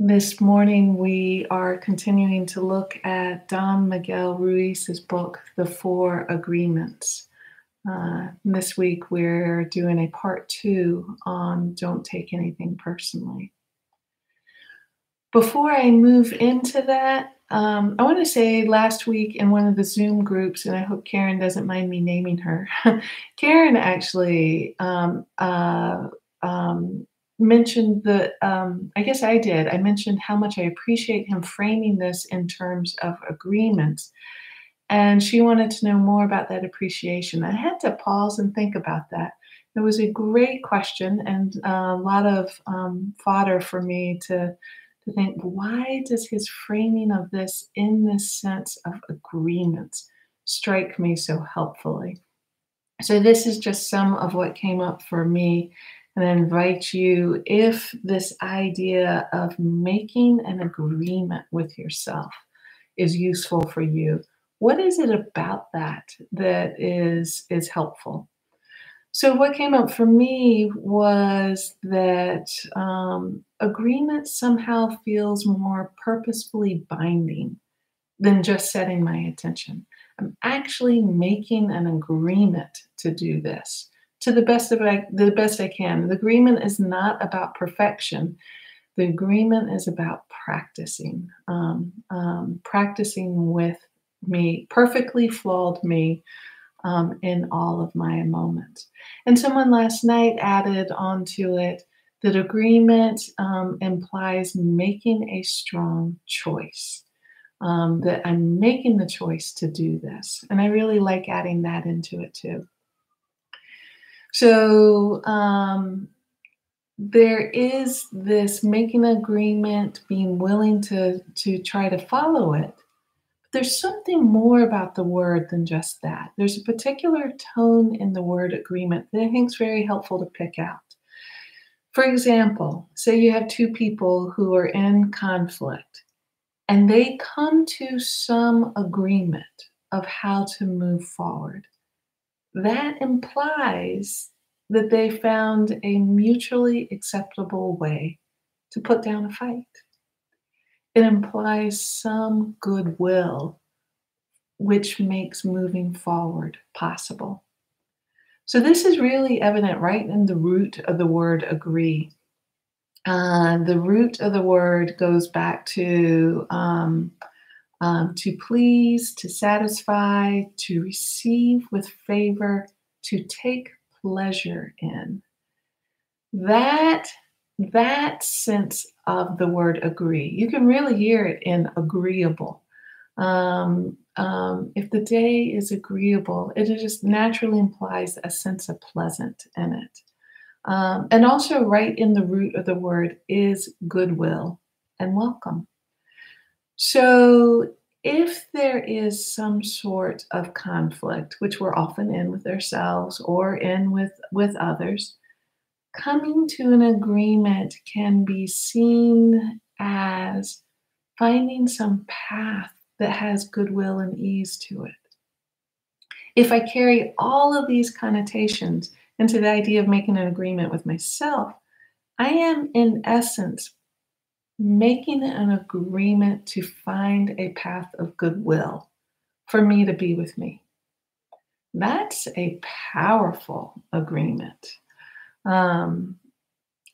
This morning, we are continuing to look at Don Miguel Ruiz's book, The Four Agreements. Uh, this week, we're doing a part two on Don't Take Anything Personally. Before I move into that, um, I want to say last week in one of the Zoom groups, and I hope Karen doesn't mind me naming her, Karen actually um, uh, um, mentioned the um, i guess i did. I mentioned how much i appreciate him framing this in terms of agreements and she wanted to know more about that appreciation. I had to pause and think about that. It was a great question and a lot of um, fodder for me to to think why does his framing of this in this sense of agreements strike me so helpfully? So this is just some of what came up for me and I invite you if this idea of making an agreement with yourself is useful for you, what is it about that that is is helpful? So what came up for me was that um, agreement somehow feels more purposefully binding than just setting my attention. I'm actually making an agreement to do this to the best of I, the best I can. The agreement is not about perfection. The agreement is about practicing, um, um, practicing with me, perfectly flawed me, um, in all of my moments. And someone last night added onto it that agreement um, implies making a strong choice. Um, that I'm making the choice to do this. And I really like adding that into it too. So um, there is this making agreement, being willing to to try to follow it. But there's something more about the word than just that. There's a particular tone in the word agreement that I think is very helpful to pick out. For example, say you have two people who are in conflict and they come to some agreement of how to move forward that implies that they found a mutually acceptable way to put down a fight. It implies some goodwill, which makes moving forward possible. So, this is really evident right in the root of the word agree. Uh, the root of the word goes back to um, um, to please, to satisfy, to receive with favor, to take pleasure in. That that sense of the word agree, you can really hear it in agreeable. Um, um, if the day is agreeable, it just naturally implies a sense of pleasant in it. Um, and also, right in the root of the word is goodwill and welcome. So, if there is some sort of conflict, which we're often in with ourselves or in with, with others, coming to an agreement can be seen as finding some path that has goodwill and ease to it. If I carry all of these connotations into the idea of making an agreement with myself, I am in essence making an agreement to find a path of goodwill for me to be with me. That's a powerful agreement. Um,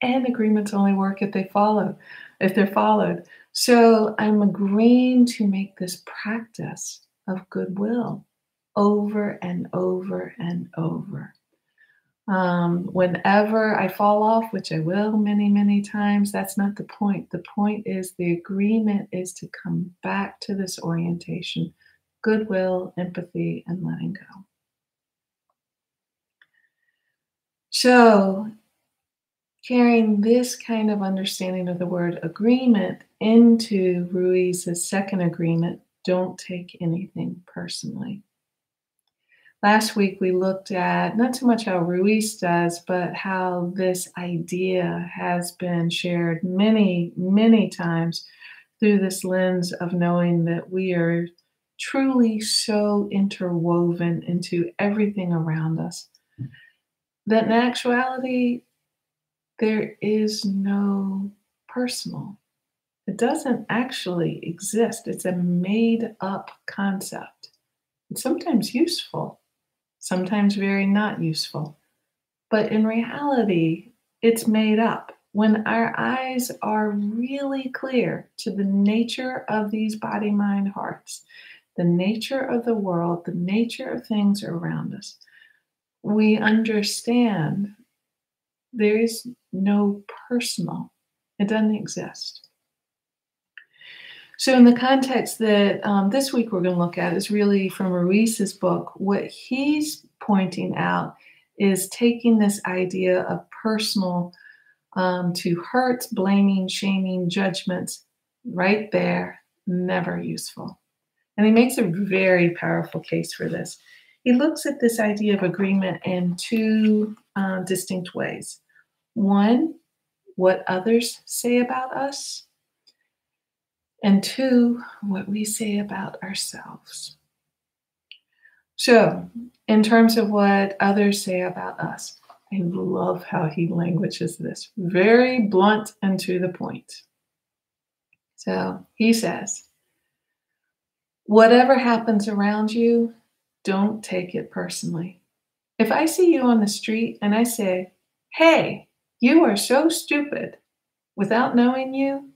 and agreements only work if they follow, if they're followed. So I'm agreeing to make this practice of goodwill over and over and over. Um, whenever I fall off, which I will many, many times, that's not the point. The point is the agreement is to come back to this orientation goodwill, empathy, and letting go. So, carrying this kind of understanding of the word agreement into Ruiz's second agreement don't take anything personally. Last week, we looked at not so much how Ruiz does, but how this idea has been shared many, many times through this lens of knowing that we are truly so interwoven into everything around us that in actuality, there is no personal. It doesn't actually exist. It's a made up concept. It's sometimes useful, sometimes very not useful. But in reality, it's made up. When our eyes are really clear to the nature of these body, mind, hearts, the nature of the world, the nature of things around us, we understand there is no personal, it doesn't exist. So, in the context that um, this week we're going to look at is really from Ruiz's book, what he's pointing out is taking this idea of personal um, to hurt, blaming, shaming, judgments right there, never useful. And he makes a very powerful case for this. He looks at this idea of agreement in two uh, distinct ways. One, what others say about us, and two, what we say about ourselves. So, in terms of what others say about us, I love how he languages this very blunt and to the point. So he says, Whatever happens around you, don't take it personally. If I see you on the street and I say, Hey, you are so stupid, without knowing you,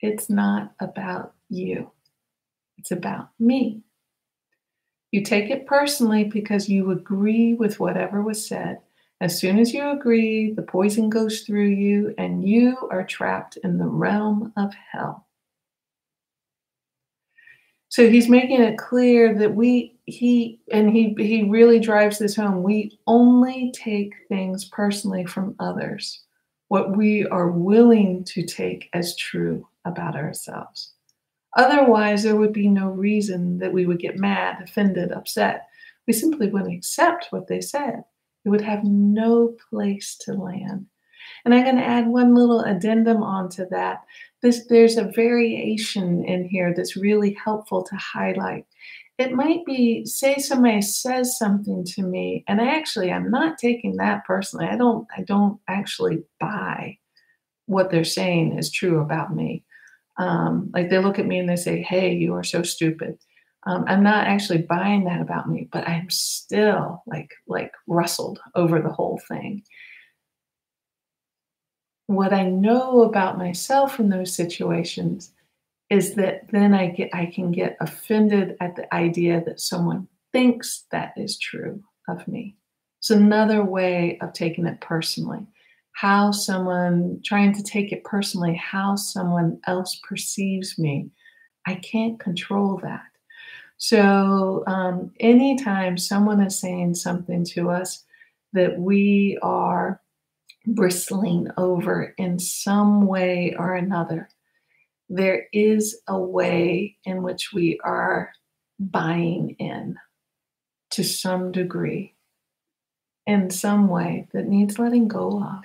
it's not about you. It's about me. You take it personally because you agree with whatever was said. As soon as you agree, the poison goes through you and you are trapped in the realm of hell. So he's making it clear that we he and he he really drives this home. We only take things personally from others what we are willing to take as true about ourselves. Otherwise, there would be no reason that we would get mad, offended, upset. We simply wouldn't accept what they said. It would have no place to land. And I'm going to add one little addendum onto that. This, there's a variation in here that's really helpful to highlight. It might be, say somebody says something to me, and I actually I'm not taking that personally. I don't I don't actually buy what they're saying is true about me. Um, like they look at me and they say, "Hey, you are so stupid." Um, I'm not actually buying that about me, but I'm still like like rustled over the whole thing. What I know about myself in those situations is that then I get I can get offended at the idea that someone thinks that is true of me. It's another way of taking it personally how someone trying to take it personally, how someone else perceives me. I can't control that. So, um, anytime someone is saying something to us that we are bristling over in some way or another, there is a way in which we are buying in to some degree, in some way that needs letting go of.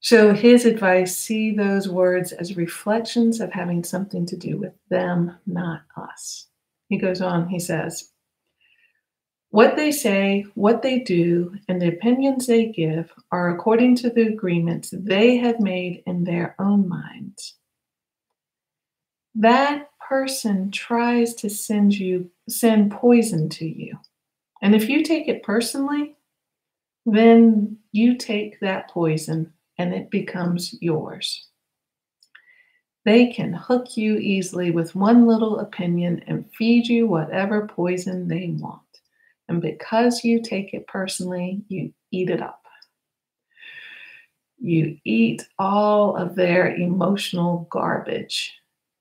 So, his advice see those words as reflections of having something to do with them, not us. He goes on, he says, What they say, what they do, and the opinions they give are according to the agreements they have made in their own minds. That person tries to send you send poison to you. And if you take it personally, then you take that poison and it becomes yours. They can hook you easily with one little opinion and feed you whatever poison they want. And because you take it personally, you eat it up. You eat all of their emotional garbage,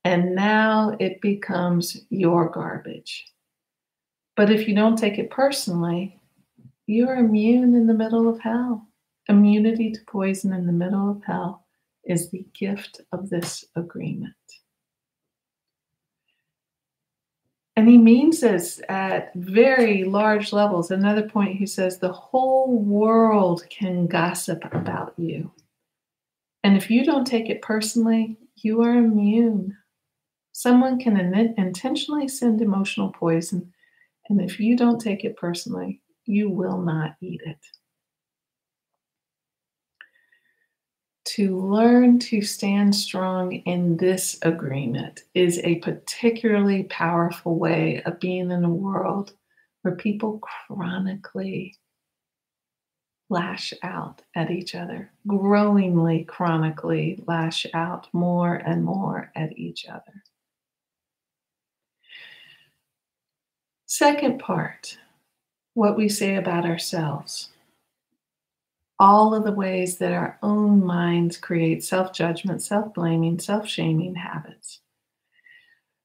and now it becomes your garbage. But if you don't take it personally, you're immune in the middle of hell. Immunity to poison in the middle of hell is the gift of this agreement. And he means this at very large levels. Another point, he says, the whole world can gossip about you. And if you don't take it personally, you are immune. Someone can in- intentionally send emotional poison, and if you don't take it personally, you will not eat it. To learn to stand strong in this agreement is a particularly powerful way of being in a world where people chronically lash out at each other, growingly, chronically lash out more and more at each other. Second part, what we say about ourselves all of the ways that our own minds create self judgment, self blaming, self shaming habits.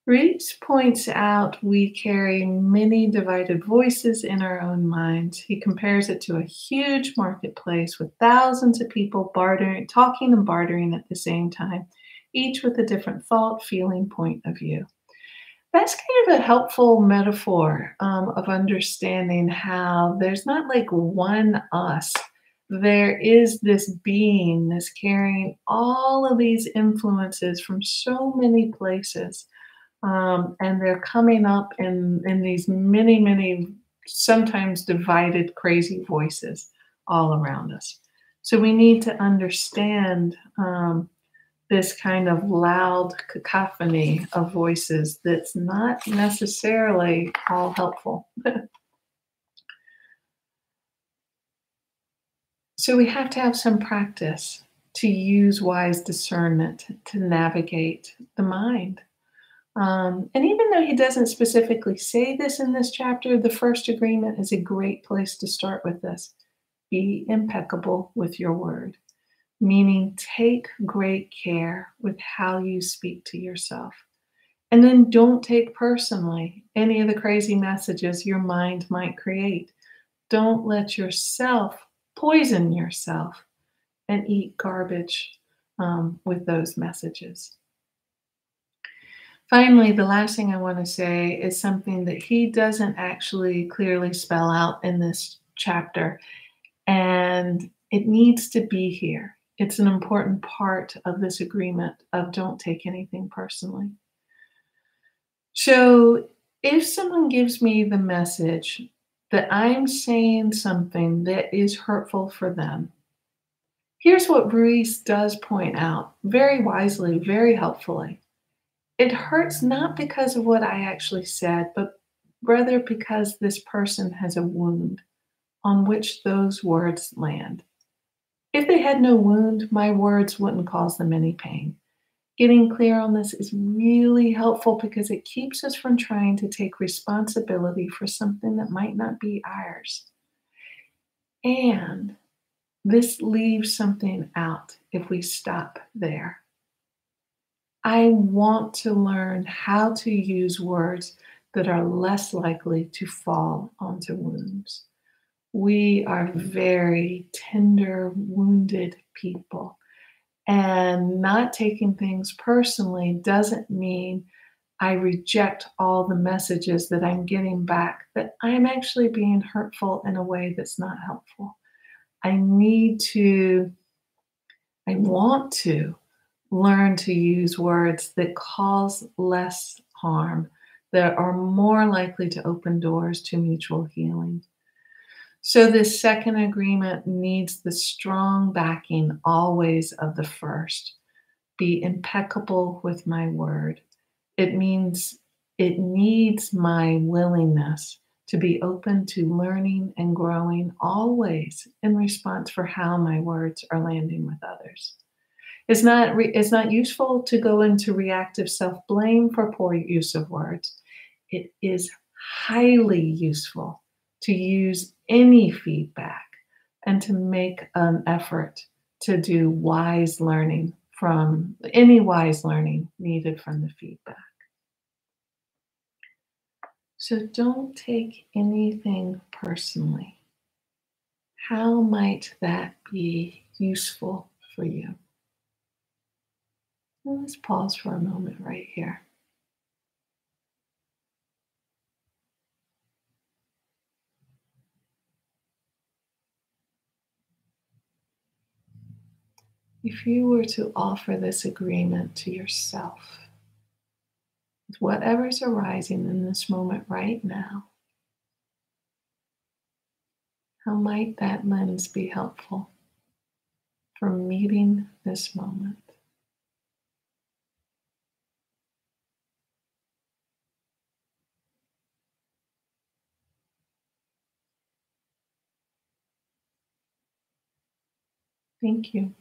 Ruiz points out we carry many divided voices in our own minds. He compares it to a huge marketplace with thousands of people bartering, talking and bartering at the same time, each with a different thought, feeling, point of view. That's kind of a helpful metaphor um, of understanding how there's not like one us there is this being that's carrying all of these influences from so many places. Um, and they're coming up in, in these many, many, sometimes divided, crazy voices all around us. So we need to understand um, this kind of loud cacophony of voices that's not necessarily all helpful. So we have to have some practice to use wise discernment to navigate the mind. Um, and even though he doesn't specifically say this in this chapter, the first agreement is a great place to start with this. Be impeccable with your word, meaning take great care with how you speak to yourself. And then don't take personally any of the crazy messages your mind might create. Don't let yourself poison yourself and eat garbage um, with those messages. Finally, the last thing I want to say is something that he doesn't actually clearly spell out in this chapter, and it needs to be here. It's an important part of this agreement of don't take anything personally. So, if someone gives me the message that I'm saying something that is hurtful for them. Here's what Ruiz does point out very wisely, very helpfully. It hurts not because of what I actually said, but rather because this person has a wound on which those words land. If they had no wound, my words wouldn't cause them any pain. Getting clear on this is really helpful because it keeps us from trying to take responsibility for something that might not be ours. And this leaves something out if we stop there. I want to learn how to use words that are less likely to fall onto wounds. We are very tender, wounded people. And not taking things personally doesn't mean I reject all the messages that I'm getting back, that I'm actually being hurtful in a way that's not helpful. I need to, I want to learn to use words that cause less harm, that are more likely to open doors to mutual healing. So, this second agreement needs the strong backing always of the first. Be impeccable with my word. It means it needs my willingness to be open to learning and growing always in response for how my words are landing with others. It's not, re- it's not useful to go into reactive self blame for poor use of words. It is highly useful to use any feedback and to make an effort to do wise learning from any wise learning needed from the feedback. So don't take anything personally. How might that be useful for you? let's pause for a moment right here. if you were to offer this agreement to yourself, with whatever's arising in this moment right now, how might that lens be helpful for meeting this moment? Thank you.